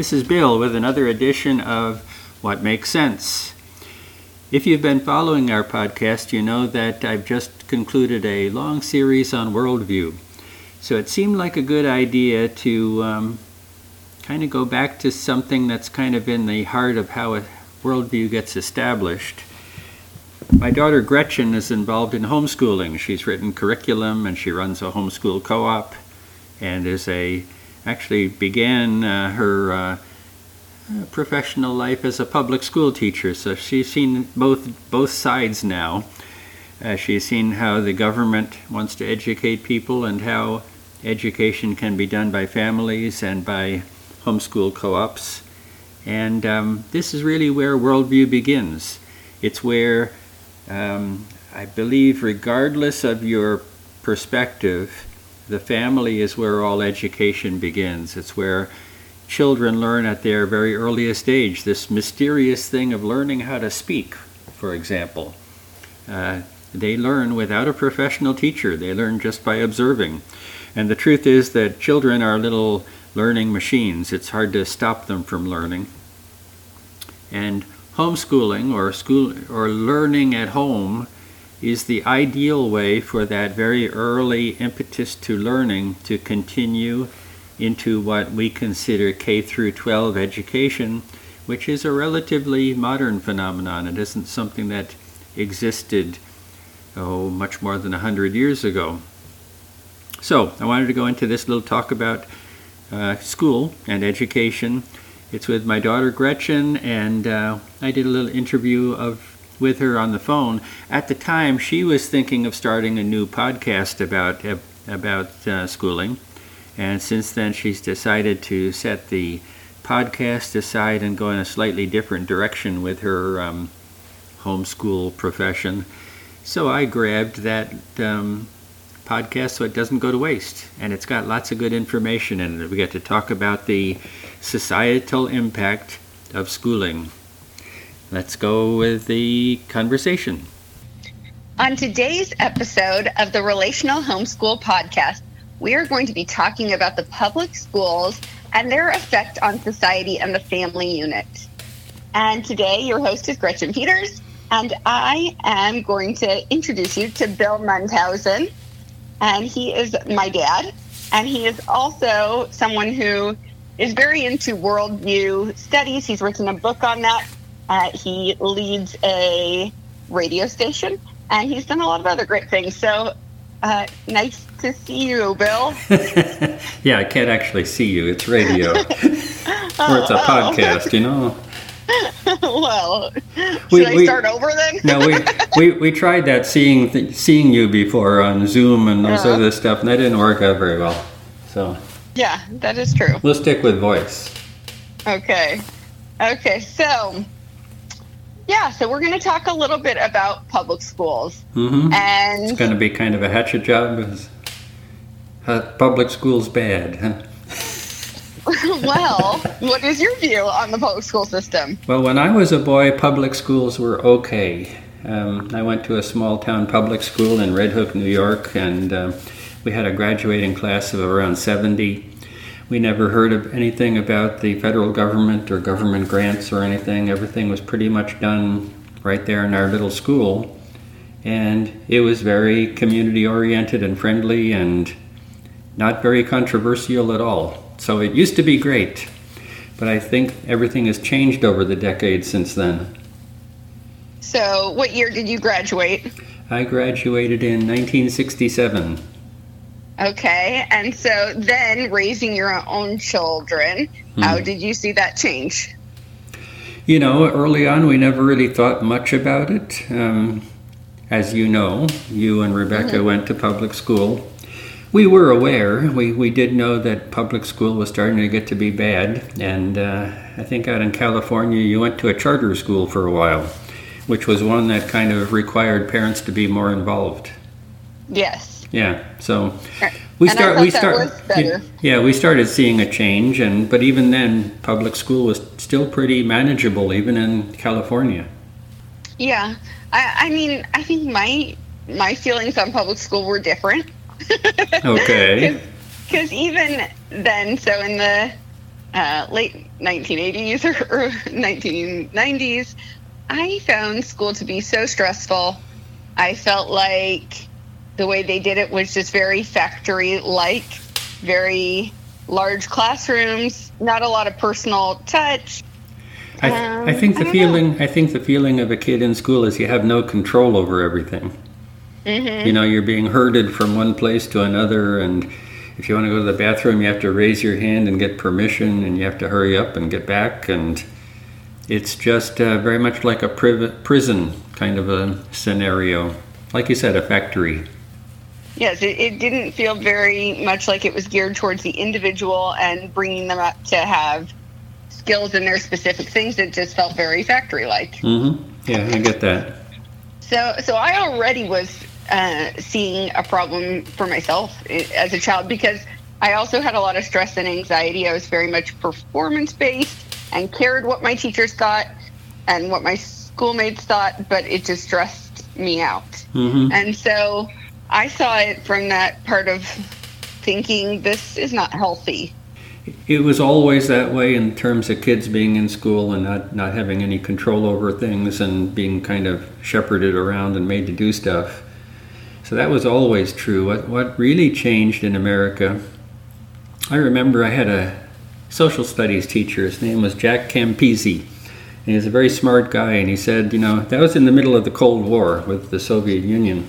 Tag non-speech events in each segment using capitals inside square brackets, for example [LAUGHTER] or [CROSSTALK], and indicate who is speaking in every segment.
Speaker 1: This is Bill with another edition of What Makes Sense. If you've been following our podcast, you know that I've just concluded a long series on worldview. So it seemed like a good idea to um, kind of go back to something that's kind of in the heart of how a worldview gets established. My daughter Gretchen is involved in homeschooling. She's written curriculum and she runs a homeschool co op and is a actually began uh, her uh, professional life as a public school teacher. So she's seen both both sides now. Uh, she's seen how the government wants to educate people and how education can be done by families and by homeschool co-ops. And um, this is really where worldview begins. It's where um, I believe, regardless of your perspective, the family is where all education begins. It's where children learn at their very earliest age this mysterious thing of learning how to speak, for example. Uh, they learn without a professional teacher, they learn just by observing. And the truth is that children are little learning machines. It's hard to stop them from learning. And homeschooling or school or learning at home is the ideal way for that very early impetus to learning to continue into what we consider K through 12 education, which is a relatively modern phenomenon. It isn't something that existed oh much more than 100 years ago. So, I wanted to go into this little talk about uh, school and education. It's with my daughter Gretchen, and uh, I did a little interview of with her on the phone. At the time, she was thinking of starting a new podcast about about uh, schooling, and since then, she's decided to set the podcast aside and go in a slightly different direction with her um, homeschool profession. So I grabbed that um, podcast so it doesn't go to waste, and it's got lots of good information in it. We get to talk about the societal impact of schooling. Let's go with the conversation.
Speaker 2: On today's episode of the Relational Homeschool Podcast, we are going to be talking about the public schools and their effect on society and the family unit. And today, your host is Gretchen Peters, and I am going to introduce you to Bill Mundhausen. And he is my dad, and he is also someone who is very into worldview studies. He's written a book on that uh, he leads a radio station, and he's done a lot of other great things. So uh, nice to see you, Bill. [LAUGHS]
Speaker 1: yeah, I can't actually see you. It's radio, [LAUGHS] or it's a oh. podcast, you know. [LAUGHS]
Speaker 2: well, should we, I start over then?
Speaker 1: no, we, we we tried that seeing th- seeing you before on Zoom and those uh, other stuff, and that didn't work out very well. So
Speaker 2: yeah, that is true.
Speaker 1: We'll stick with voice.
Speaker 2: Okay. Okay. So yeah, so we're going to talk a little bit about public schools.
Speaker 1: Mm-hmm. And it's going to be kind of a hatchet job. Uh, public schools bad, huh? [LAUGHS]
Speaker 2: well, what is your view on the public school system?
Speaker 1: Well, when I was a boy, public schools were okay. Um, I went to a small town public school in Red Hook, New York, and uh, we had a graduating class of around 70 we never heard of anything about the federal government or government grants or anything. Everything was pretty much done right there in our little school. And it was very community oriented and friendly and not very controversial at all. So it used to be great. But I think everything has changed over the decades since then.
Speaker 2: So, what year did you graduate?
Speaker 1: I graduated in 1967.
Speaker 2: Okay. And so then raising your own children, hmm. how did you see that change?
Speaker 1: You know, early on, we never really thought much about it. Um, as you know, you and Rebecca mm-hmm. went to public school. We were aware, we, we did know that public school was starting to get to be bad. And uh, I think out in California, you went to a charter school for a while, which was one that kind of required parents to be more involved.
Speaker 2: Yes.
Speaker 1: Yeah. So we
Speaker 2: and
Speaker 1: start.
Speaker 2: we
Speaker 1: start. Yeah, we started seeing a change, and but even then, public school was still pretty manageable, even in California.
Speaker 2: Yeah, I, I mean, I think my my feelings on public school were different. [LAUGHS]
Speaker 1: okay.
Speaker 2: Because even then, so in the uh, late 1980s or, or 1990s, I found school to be so stressful. I felt like the way they did it was just very factory like, very large classrooms, not a lot of personal touch.
Speaker 1: I, th- um, I think the I feeling know. I think the feeling of a kid in school is you have no control over everything. Mm-hmm. You know, you're being herded from one place to another, and if you want to go to the bathroom, you have to raise your hand and get permission, and you have to hurry up and get back. And it's just uh, very much like a priv- prison kind of a scenario. Like you said, a factory.
Speaker 2: Yes, it, it, didn't feel very much like it was geared towards the individual and bringing them up to have skills in their specific things. It just felt very factory like.
Speaker 1: Mm-hmm. Yeah, I get that.
Speaker 2: So, so I already was uh, seeing a problem for myself eh, as a child because I also had a lot of stress and anxiety. I was very much performance based and cared what my teachers thought and what my schoolmates thought, but it just stressed me out. Mm-hmm. And so I saw it from that part of thinking this is not healthy.
Speaker 1: It was always that way in terms of kids being in school and not, not having any control over things and being kind of shepherded around and made to do stuff. So that was always true. What, what really changed in America, I remember I had a social studies teacher. His name was Jack Campisi. And he was a very smart guy. And he said, you know, that was in the middle of the Cold War with the Soviet Union.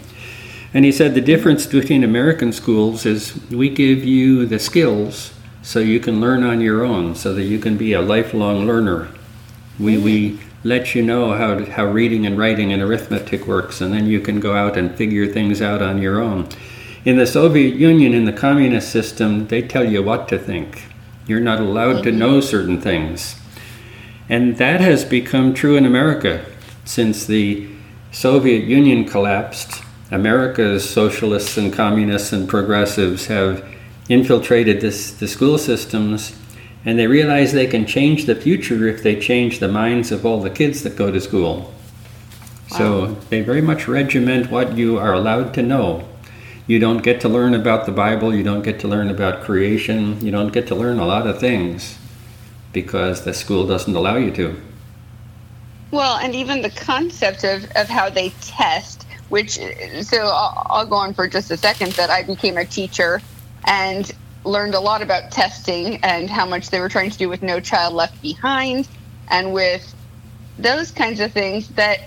Speaker 1: And he said the difference between American schools is we give you the skills so you can learn on your own, so that you can be a lifelong learner. We, we let you know how, to, how reading and writing and arithmetic works, and then you can go out and figure things out on your own. In the Soviet Union, in the communist system, they tell you what to think. You're not allowed to know mm-hmm. certain things. And that has become true in America since the Soviet Union collapsed America's socialists and communists and progressives have infiltrated this, the school systems and they realize they can change the future if they change the minds of all the kids that go to school. Wow. So they very much regiment what you are allowed to know. You don't get to learn about the Bible, you don't get to learn about creation, you don't get to learn a lot of things because the school doesn't allow you to.
Speaker 2: Well, and even the concept of, of how they test which so I'll, I'll go on for just a second that I became a teacher and learned a lot about testing and how much they were trying to do with No Child Left Behind and with those kinds of things that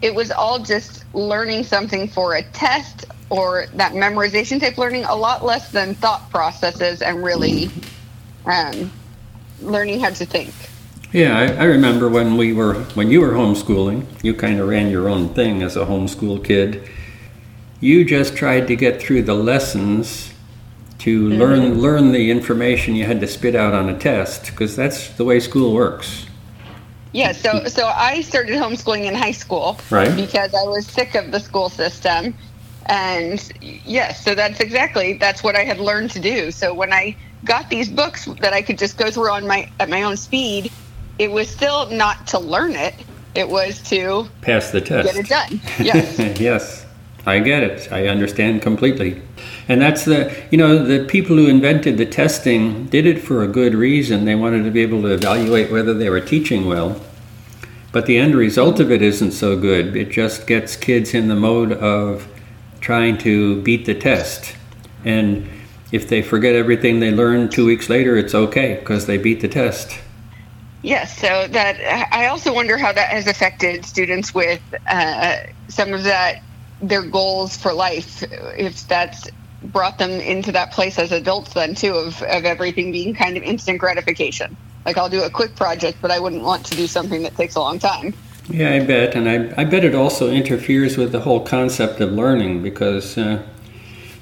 Speaker 2: it was all just learning something for a test or that memorization type learning a lot less than thought processes and really um, learning how to think.
Speaker 1: Yeah, I, I, remember when we were when you were homeschooling. You kind of ran your own thing as a homeschool kid. You just tried to get through the lessons to mm-hmm. learn learn the information you had to spit out on a test because that's the way school works.
Speaker 2: Yeah, so so I started homeschooling in high school,
Speaker 1: right?
Speaker 2: Because I was sick of the school system, and yes, so that's exactly that's what I had learned to do. So when I got these books that I could just go through on my at my own speed it was still not to learn it. It was to
Speaker 1: pass the test.
Speaker 2: Get it done. [LAUGHS] Yes.
Speaker 1: yes. I get it. I understand completely. And that's the, you know, the people who invented the testing did it for a good reason. They wanted to be able to evaluate whether they were teaching well. But the end result of it isn't so good. It just gets kids in the mode of trying to beat the test. And if they forget everything they learned two weeks later, it's okay because they beat the test.
Speaker 2: Yes, so that I also wonder how that has affected students with uh, some of that their goals for life. If that's brought them into that place as adults, then too, of of everything being kind of instant gratification. Like I'll do a quick project, but I wouldn't want to do something that takes a long time.
Speaker 1: Yeah, I bet, and I I bet it also interferes with the whole concept of learning because. Uh,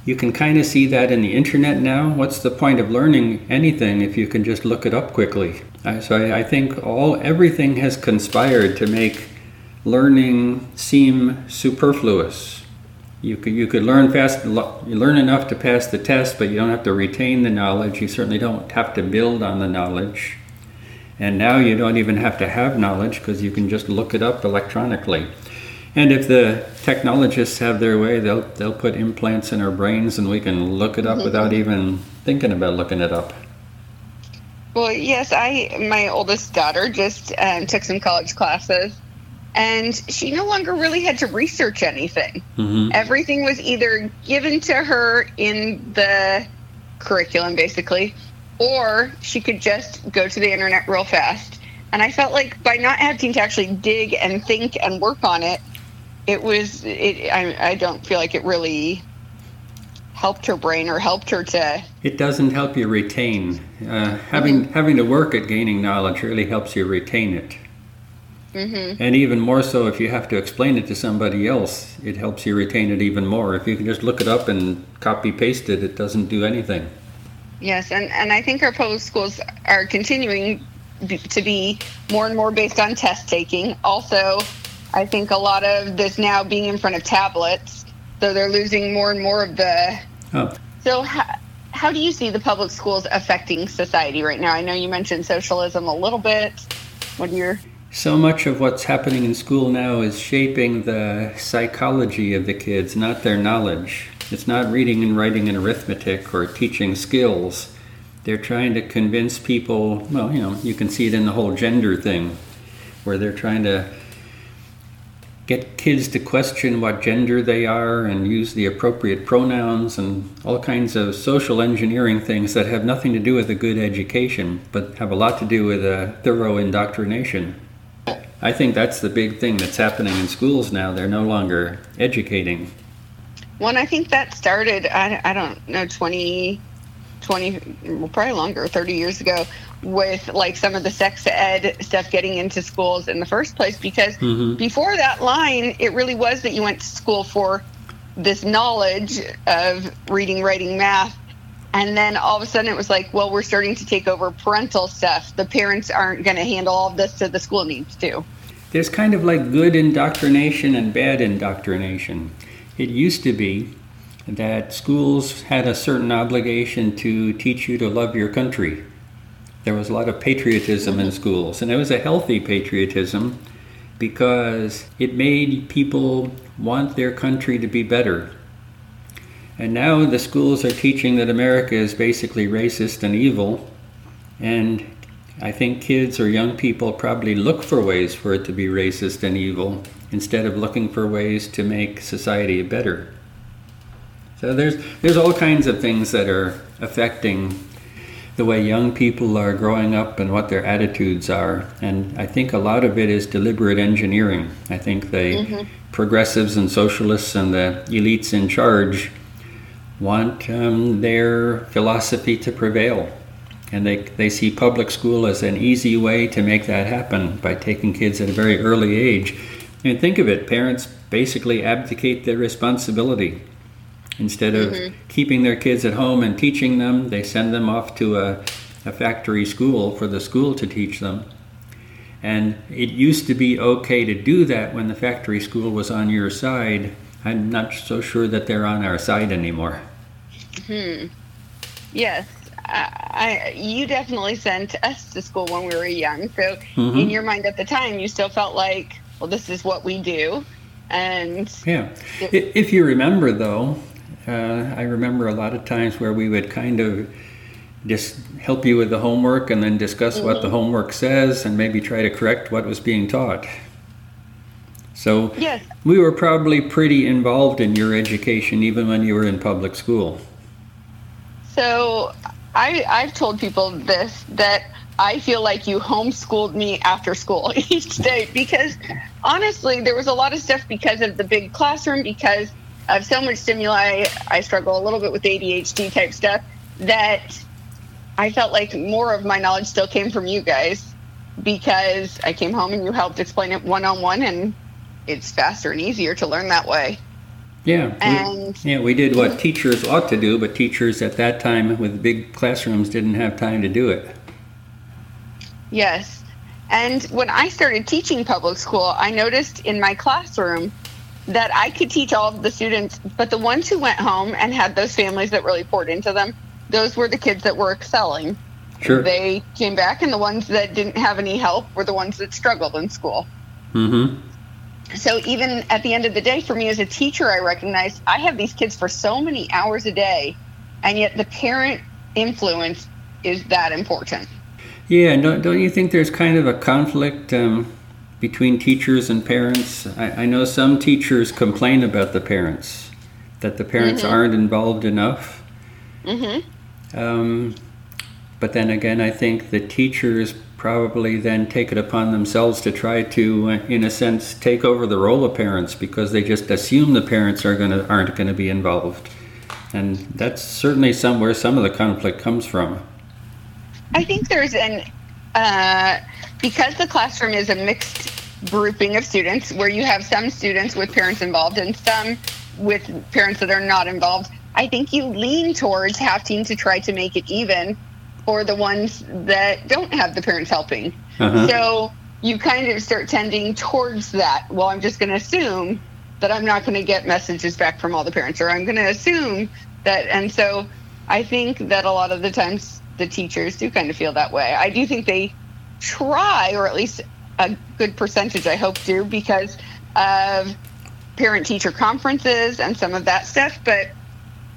Speaker 1: you can kind of see that in the internet now. What's the point of learning anything if you can just look it up quickly? So I, I think all everything has conspired to make learning seem superfluous. You could you could learn fast, you learn enough to pass the test, but you don't have to retain the knowledge. You certainly don't have to build on the knowledge. And now you don't even have to have knowledge because you can just look it up electronically. And if the technologists have their way, they'll they'll put implants in our brains, and we can look it up mm-hmm. without even thinking about looking it up.
Speaker 2: Well, yes, I my oldest daughter just um, took some college classes, and she no longer really had to research anything.
Speaker 1: Mm-hmm.
Speaker 2: Everything was either given to her in the curriculum, basically, or she could just go to the internet real fast. And I felt like by not having to actually dig and think and work on it, it was it. I, I don't feel like it really helped her brain or helped her to.
Speaker 1: It doesn't help you retain. Uh, having having to work at gaining knowledge really helps you retain it.
Speaker 2: Mm-hmm.
Speaker 1: And even more so if you have to explain it to somebody else, it helps you retain it even more. If you can just look it up and copy paste it, it doesn't do anything.
Speaker 2: Yes, and, and I think our public schools are continuing b- to be more and more based on test taking. Also, I think a lot of this now being in front of tablets, so they're losing more and more of the.
Speaker 1: Oh.
Speaker 2: So, how, how do you see the public schools affecting society right now? I know you mentioned socialism a little bit. What are your.
Speaker 1: So much of what's happening in school now is shaping the psychology of the kids, not their knowledge. It's not reading and writing and arithmetic or teaching skills. They're trying to convince people, well, you know, you can see it in the whole gender thing, where they're trying to get kids to question what gender they are and use the appropriate pronouns and all kinds of social engineering things that have nothing to do with a good education, but have a lot to do with a thorough indoctrination. I think that's the big thing that's happening in schools now. They're no longer educating.
Speaker 2: One, I think that started, I, I don't know, 20, 20, well, probably longer, 30 years ago, with like some of the sex ed stuff getting into schools in the first place. Because
Speaker 1: Mhm.
Speaker 2: before that line, it really was that you went to school for this knowledge of reading, writing, math. And then all of a sudden it was like, well, we're starting to take over parental stuff. The parents aren't going to handle all of this, so the school needs to.
Speaker 1: There's kind of like good indoctrination and bad indoctrination. It used to be that schools had a certain obligation to teach you to love your country. There was a lot of patriotism in schools, and it was a healthy patriotism because it made people want their country to be better. And now the schools are teaching that America is basically racist and evil, and I think kids or young people probably look for ways for it to be racist and evil instead of looking for ways to make society better. So there's there's all kinds of things that are affecting the way young people are growing up and what their attitudes are, and I think a lot of it is deliberate engineering. I think the progressives and socialists and the elites in charge want um, their philosophy to prevail. And they, they see public school as an easy way to make that happen by taking kids at a very early age. And think of it parents basically abdicate their responsibility. Instead of keeping their kids at home and teaching them, they send them off to a, a factory school for the school to teach them. And it used to be okay to do that when the factory school was on your side. I'm not so sure that they're on our side anymore. Hmm.
Speaker 2: Yes, I, I, you definitely sent us to school when we were young. So
Speaker 1: Mhm.
Speaker 2: in your mind at the time, you still felt like, well, this is what we do, and
Speaker 1: Yeah. If you remember, though, uh, I remember a lot of times where we would kind of just help you with the homework and then discuss what the homework says and maybe try to correct what was being taught. So
Speaker 2: yes,
Speaker 1: we were probably pretty involved in your education even when you were in public school.
Speaker 2: So I, I've told people this that I feel like you homeschooled me after school [LAUGHS] each day because honestly, there was a lot of stuff because of the big classroom, because of so much stimuli. I struggle a little bit with ADHD type stuff that I felt like more of my knowledge still came from you guys because I came home and you helped explain it one on one, and it's faster and easier to learn that way.
Speaker 1: Yeah. we-
Speaker 2: And
Speaker 1: yeah, we did what teachers ought to do, but teachers at that time with big classrooms didn't have time to do it.
Speaker 2: Yes. And when I started teaching public school, I noticed in my classroom that I could teach all of the students, but the ones who went home and had those families that really poured into them, those were the kids that were excelling.
Speaker 1: Sure.
Speaker 2: They came back, and the ones that didn't have any help were the ones that struggled in school.
Speaker 1: Mm-hmm.
Speaker 2: So even at the end of the day, for me as a teacher, I recognize I have these kids for so many hours a day, and yet the parent influence is that important.
Speaker 1: Yeah, don't, don't you think there's kind of a conflict um, between teachers and parents? I, I, know some teachers complain about the parents, that the parents mm-hmm. aren't involved enough. Mm-hmm. Um, but then again, I think the teachers probably then take it upon themselves to try to, uh, in a sense, take over the role of parents because they just assume the parents are gonna aren't going to be involved, and that's certainly somewhere some of the conflict comes from.
Speaker 2: I think there's an uh, because the classroom is a mixed grouping of students where you have some students with parents involved and some with parents that are not involved. I think you lean towards having to try to make it even for the ones that don't have the parents helping. Uh-huh. So you kind of start tending towards that. Well, I'm just going to assume that I'm not going to get messages back from all the parents, or I'm going to assume that. And so I think that a lot of the times the teachers do kind of feel that way. I do think they try, or at least a good percentage, I hope, do, because of parent teacher conferences and some of that stuff. But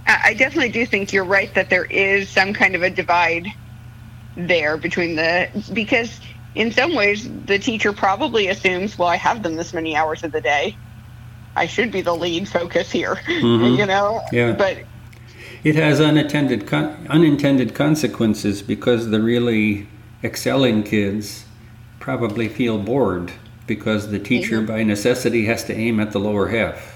Speaker 2: I definitely do think you're right that there is some kind of a divide there between the because in some ways the teacher probably assumes, well, I have them this many hours of the day. I should be the lead focus here, [LAUGHS] mm-hmm. you know.
Speaker 1: Yeah.
Speaker 2: But
Speaker 1: it has unintended con- unintended consequences because the really excelling kids probably feel bored because the teacher mm-hmm. by necessity has to aim at the lower half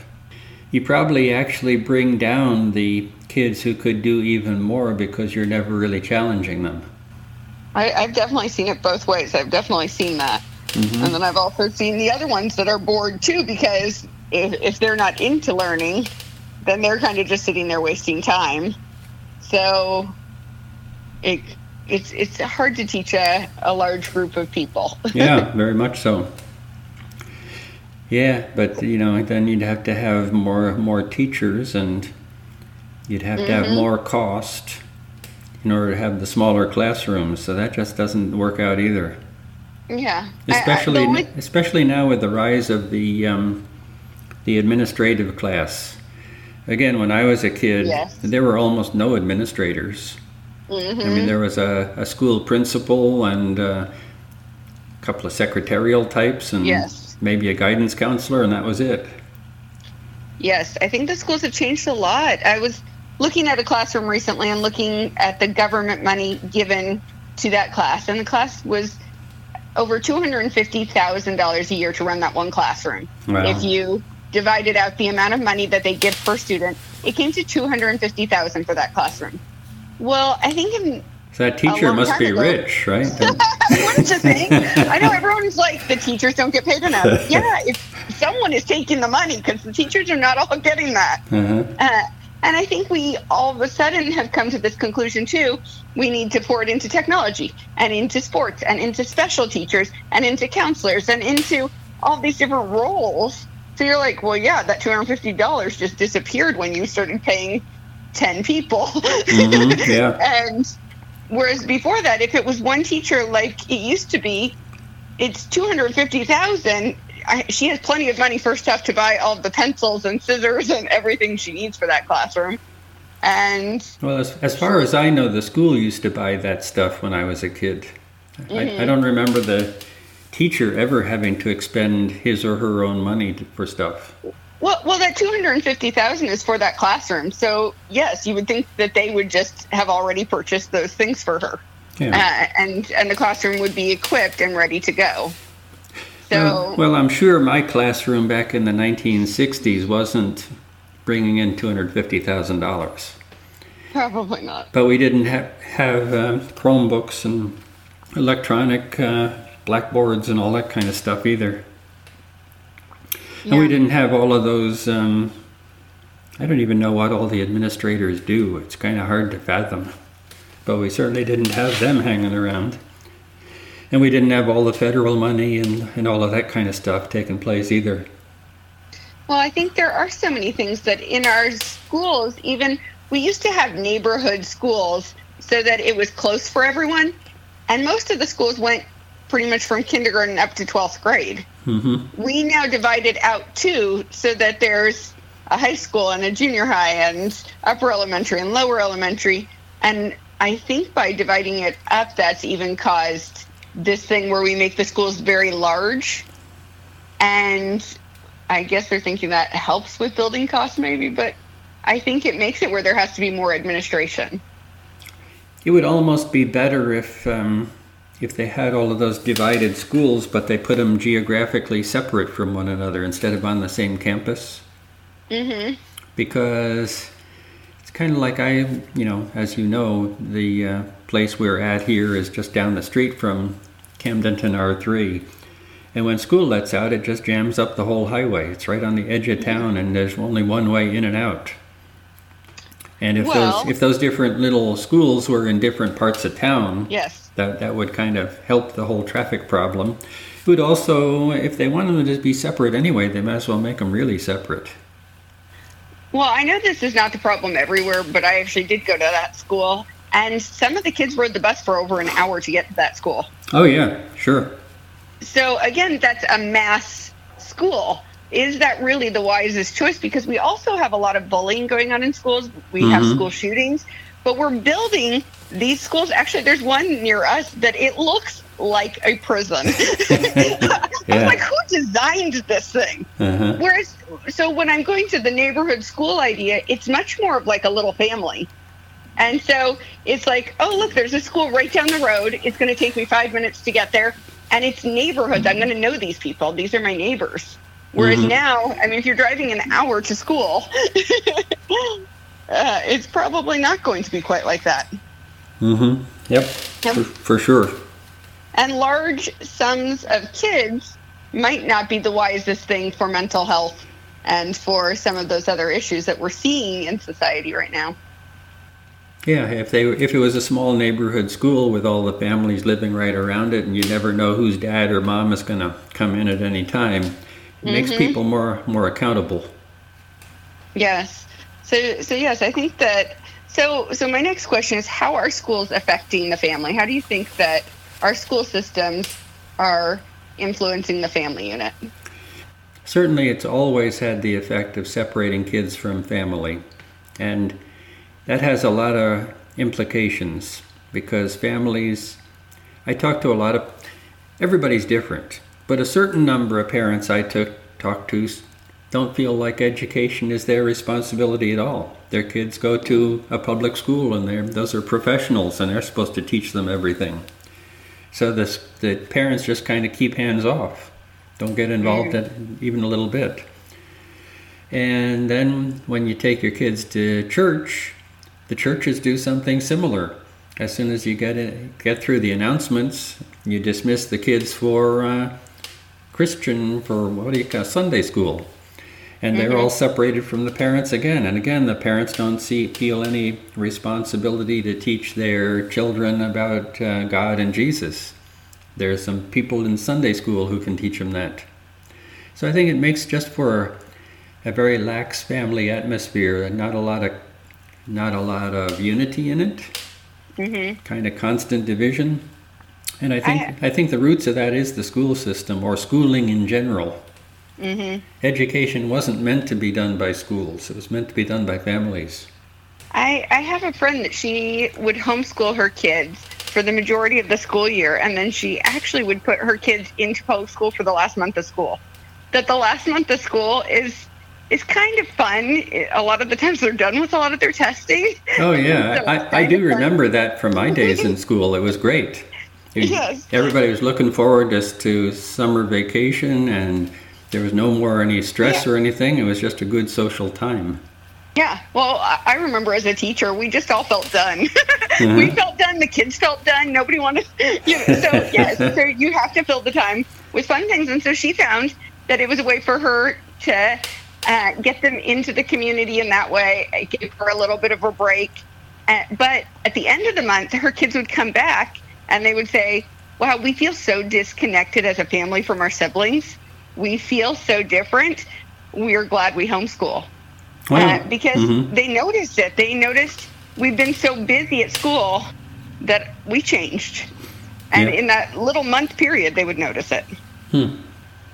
Speaker 1: you probably actually bring down the kids who could do even more because you're never really challenging them.
Speaker 2: I, have definitely seen it both ways. I've definitely seen that. Mm-hmm. And then I've also seen the other ones that are bored too because if, if they're not into learning, then they're kind of just sitting there wasting time. So it, it's, it's hard to teach a, a large group of people. [LAUGHS]
Speaker 1: yeah, very much so. Yeah, but you know, then you'd have to have more more teachers, and you'd have mm-hmm. to have mm-hmm. more cost in order to have the smaller classrooms. So that just doesn't work out either.
Speaker 2: Yeah,
Speaker 1: especially I, I, only... especially now with the rise of the um, the administrative class. Again, when I was a kid, yes. there were almost no administrators. Mm-hmm. I mean, there was a, a school principal and uh, a couple of secretarial types, and
Speaker 2: yes
Speaker 1: maybe a guidance counselor, and that was it.
Speaker 2: Yes, I think the schools have changed a lot. I was looking at a classroom recently and looking at the government money given to that class, and the class was over $250,000 a year to run that one classroom. Wow. If you divided out the amount of money that they give per student, it came to 250,000 for that classroom. Well, I think in
Speaker 1: so that teacher must be ago. rich, right? [LAUGHS]
Speaker 2: What's the thing? I know [LAUGHS] everyone's like, the teachers don't get paid enough. [LAUGHS] yeah, if someone is taking the money because the teachers are not all getting that. Uh-huh. Uh, and I think we all of a sudden have come to this conclusion too. We need to pour it into technology and into sports and into special teachers and into counselors and into all these different roles. So you're like, well, yeah, that $250 just disappeared when you started paying 10 people. Mm-hmm, yeah. [LAUGHS] and Whereas before that, if it was one teacher like it used to be, it's two hundred fifty thousand. She has plenty of money first off to buy all the pencils and scissors and everything she needs for that classroom. And
Speaker 1: well, as, as far as I know, the school used to buy that stuff when I was a kid. Mm-hmm. I, I, mm-hmm. don't remember the teacher ever having to expend his or her own money to, for stuff.
Speaker 2: Well, well, that two hundred and fifty thousand is for that classroom. So yes, you would think that they would just have already purchased those things for her, yeah. uh, and and the classroom would be equipped and ready to go.
Speaker 1: So well, well, I'm sure my classroom back in the 1960s wasn't bringing in two hundred fifty thousand dollars.
Speaker 2: Probably not.
Speaker 1: But we didn't have have uh, Chromebooks and electronic uh, blackboards and all that kind of stuff either. Yeah. And we didn't have all of those. Um, I don't even know what all the administrators do. It's kind of hard to fathom. But we certainly didn't have them hanging around. And we didn't have all the federal money and, and all of that kind of stuff taking place either.
Speaker 2: Well, I think there are so many things that in our schools, even we used to have neighborhood schools so that it was close for everyone. And most of the schools went pretty much from kindergarten up to 12th grade. Mm-hmm. We now divide it out too, so that there's a high school and a junior high and upper elementary and lower elementary. And I think by dividing it up, that's even caused this thing where we make the schools very large. And I guess they're thinking that helps with building costs, maybe, but I think it makes it where there has to be more administration.
Speaker 1: It would almost be better if um, if they had all of those divided schools, but they put them geographically separate from one another instead of on the same campus.
Speaker 2: Mm-hmm.
Speaker 1: Because it's kind of like I, you know, as you know, the uh, place we're at here is just down the street from Camdenton R3. And when school lets out, it just jams up the whole highway. It's right on the edge of town, and there's only one way in and out. And if
Speaker 2: Well-
Speaker 1: those if those different little schools were in different parts of town,
Speaker 2: Yes.
Speaker 1: That that would kind of help the whole traffic problem. It would also, if they wanted them to be separate anyway, they might as well make them really separate.
Speaker 2: Well, I know this is not the problem everywhere, but I actually did go to that school, and some of the kids rode the bus for over an hour to get to that school.
Speaker 1: Oh yeah, sure.
Speaker 2: So again, that's a mass school. Is that really the wisest choice? Because we also have a lot of bullying going on in schools. We have
Speaker 1: Mhm.
Speaker 2: school shootings, but we're building these schools. Actually, there's one near us that it looks like a prison. [LAUGHS] I was like, who designed this thing?
Speaker 1: Uh-huh.
Speaker 2: Whereas, so when I'm going to the neighborhood school idea, it's much more of like a little family. And so it's like, oh, look, there's a school right down the road. It's going to take me five minutes to get there. And it's neighborhoods. I'm going to know these people. These are my neighbors. Whereas
Speaker 1: Mhm.
Speaker 2: now, I mean, if you're driving an hour to school, [LAUGHS] uh, it's probably not going to be quite like that.
Speaker 1: Mm-hmm. Yep. For, for sure.
Speaker 2: And large sums of kids might not be the wisest thing for mental health and for some of those other issues that we're seeing in society right now.
Speaker 1: Yeah, if they if it was a small neighborhood school with all the families living right around it, and you never know whose dad or mom is going to come in at any time, it makes
Speaker 2: Mhm.
Speaker 1: people more more accountable.
Speaker 2: Yes. So so yes, I think that so so my next question is how are schools affecting the family? How do you think that our school systems are influencing the family unit?
Speaker 1: Certainly, it's always had the effect of separating kids from family, and that has a lot of implications because families. I talk to a lot of everybody's different, but a certain number of parents I took talk to don't feel like education is their responsibility at all. Their kids go to a public school, and they're, those are professionals, and they're supposed to teach them everything. So this, the parents just kind of keep hands off, don't get involved in even a little bit. And then when you take your kids to church, the churches do something similar. As soon as you get it, get through the announcements, you dismiss the kids for uh, Christian for what do you call Sunday school, and they're all separated from the parents again. And again, the parents don't see feel any responsibility to teach their children about uh, God and Jesus. There's some people in Sunday school who can teach them that. So I think it makes just for a very lax family atmosphere, and not a lot of not a lot of unity in it.
Speaker 2: Mm-hmm.
Speaker 1: Kind of constant division. And I think
Speaker 2: I-
Speaker 1: I, think the roots of that is the school system or schooling in general.
Speaker 2: Mm-hmm.
Speaker 1: Education wasn't meant to be done by schools. It was meant to be done by families.
Speaker 2: I, I have a friend that she would homeschool her kids for the majority of the school year, and then she actually would put her kids into public school for the last month of school. That the last month of school is is kind of fun. A lot of the times they're done with a lot of their testing.
Speaker 1: Oh yeah, [LAUGHS]
Speaker 2: So
Speaker 1: I, I do remember that from my days in [LAUGHS] school. It was great. It-
Speaker 2: Yes.
Speaker 1: Everybody was looking forward just to summer vacation, and there was no more any stress
Speaker 2: Yeah.
Speaker 1: or anything. It was just a good social time.
Speaker 2: Yeah, well, I remember as a teacher, we just all felt done. [LAUGHS] we
Speaker 1: Mhm.
Speaker 2: felt done. The kids felt done. Nobody wanted, you know. So yes, [LAUGHS] so you have to fill the time with fun things. And so she found that it was a way for her to uh, get them into the community in that way, uh, give her a little bit of a break. Uh, but at the end of the month, her kids would come back and they would say, "Wow, we feel so disconnected as a family from our siblings. We feel so different. We're glad we homeschool." uh, because
Speaker 1: mhm.
Speaker 2: they noticed it. They noticed we've been so busy at school that we changed. And in that little month period, they would notice it.
Speaker 1: Hmm.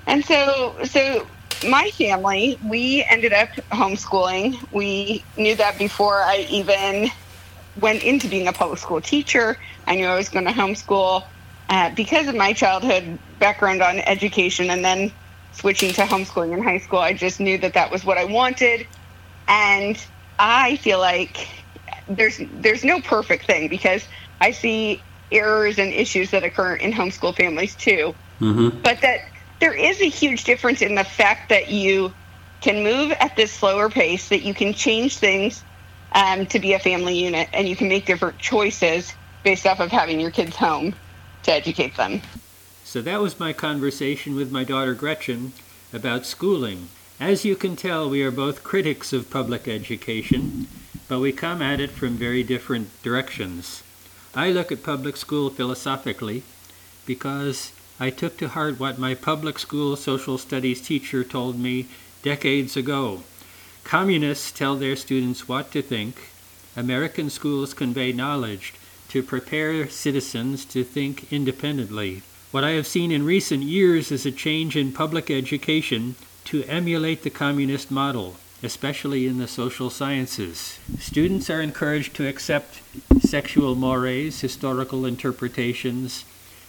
Speaker 2: And so, so my family, we ended up homeschooling. We knew that before I even went into being a public school teacher. I knew I was going to homeschool uh, because of my childhood background on education and then switching to homeschooling in high school. I just knew that that was what I wanted. And I feel like there's there's no perfect thing because I see errors and issues that occur in homeschool families too. Mm-hmm. But that there is a huge difference in the fact that you can move at this slower pace, that you can change things um, to be a family unit, and you can make different choices based off of having your kids home to educate them.
Speaker 1: So that was my conversation with my daughter Gretchen about schooling. As you can tell, we are both critics of public education, but we come at it from very different directions. I look at public school philosophically because I took to heart what my public school social studies teacher told me decades ago. Communists tell their students what to think. American schools convey knowledge to prepare citizens to think independently. What I have seen in recent years is a change in public education to emulate the communist model, especially in the social sciences. Students are encouraged to accept sexual mores, historical interpretations,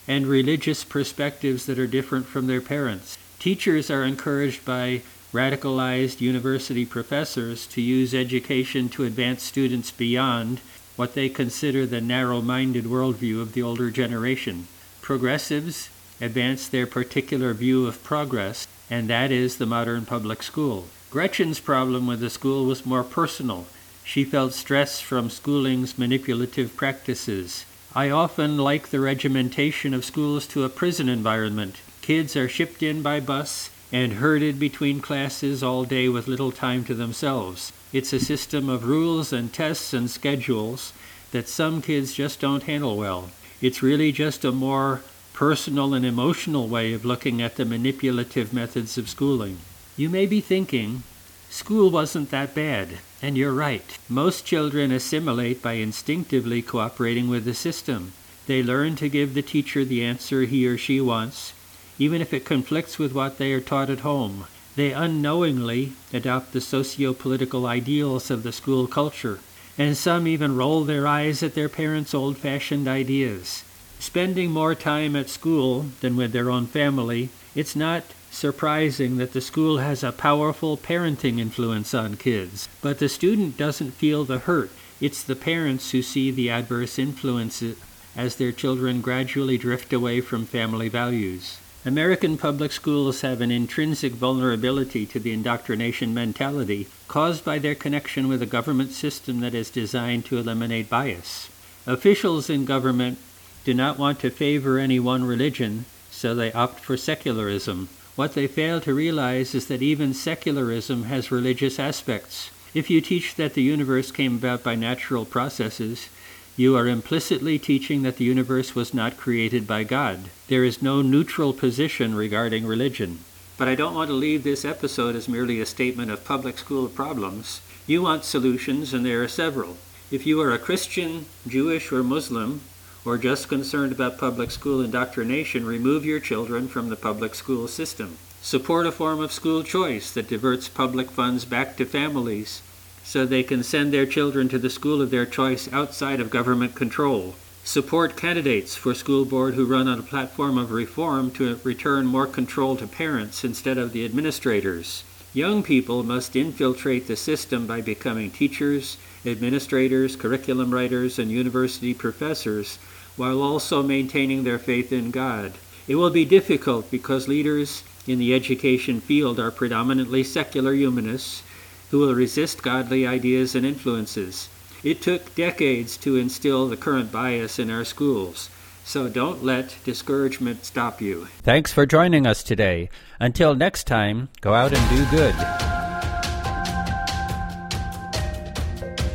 Speaker 1: and religious perspectives that are different from their parents. Teachers are encouraged by radicalized university professors to use education to advance students beyond what they consider the narrow minded worldview of the older generation. Progressives advance their particular view of progress, and that is the modern public school. Gretchen's problem with the school was more personal. She felt stress from schooling's manipulative practices. I often like the regimentation of schools to a prison environment. Kids are shipped in by bus and herded between classes all day with little time to themselves. It's a system of rules and tests and schedules that some kids just don't handle well. It's really just a more personal and emotional way of looking at the manipulative methods of schooling. You may be thinking, school wasn't that bad. And you're right. Most children assimilate by instinctively cooperating with the system. They learn to give the teacher the answer he or she wants, even if it conflicts with what they are taught at home. They unknowingly adopt the socio political ideals of the school culture, and some even roll their eyes at their parents' old fashioned ideas. Spending more time at school than with their own family, it's not surprising that the school has a powerful parenting influence on kids, but the student doesn't feel the hurt. It's the parents who see the adverse influences as their children gradually drift away from family values. American public schools have an intrinsic vulnerability to the indoctrination mentality caused by their connection with a government system that is designed to eliminate bias. Officials in government do not want to favor any one religion, so they opt for secularism. What they fail to realize is that even secularism has religious aspects. If you teach that the universe came about by natural processes, you are implicitly teaching that the universe was not created by God. There is no neutral position regarding religion. But I don't want to leave this episode as merely a statement of public school problems. You want solutions, and there are several. If you are a Christian, Jewish, or Muslim, or just concerned about public school indoctrination, remove your children from the public school system. Support a form of school choice that diverts public funds back to families so they can send their children to the school of their choice outside of government control. Support candidates for school board who run on a platform of reform to return more control to parents instead of the administrators. Young people must infiltrate the system by becoming teachers, administrators, curriculum writers, and university professors while also maintaining their faith in God. It will be difficult because leaders in the education field are predominantly secular humanists who will resist godly ideas and influences. It took decades to instill the current bias in our schools. So don't let discouragement stop you. Thanks for joining us today. Until next time, go out and do good.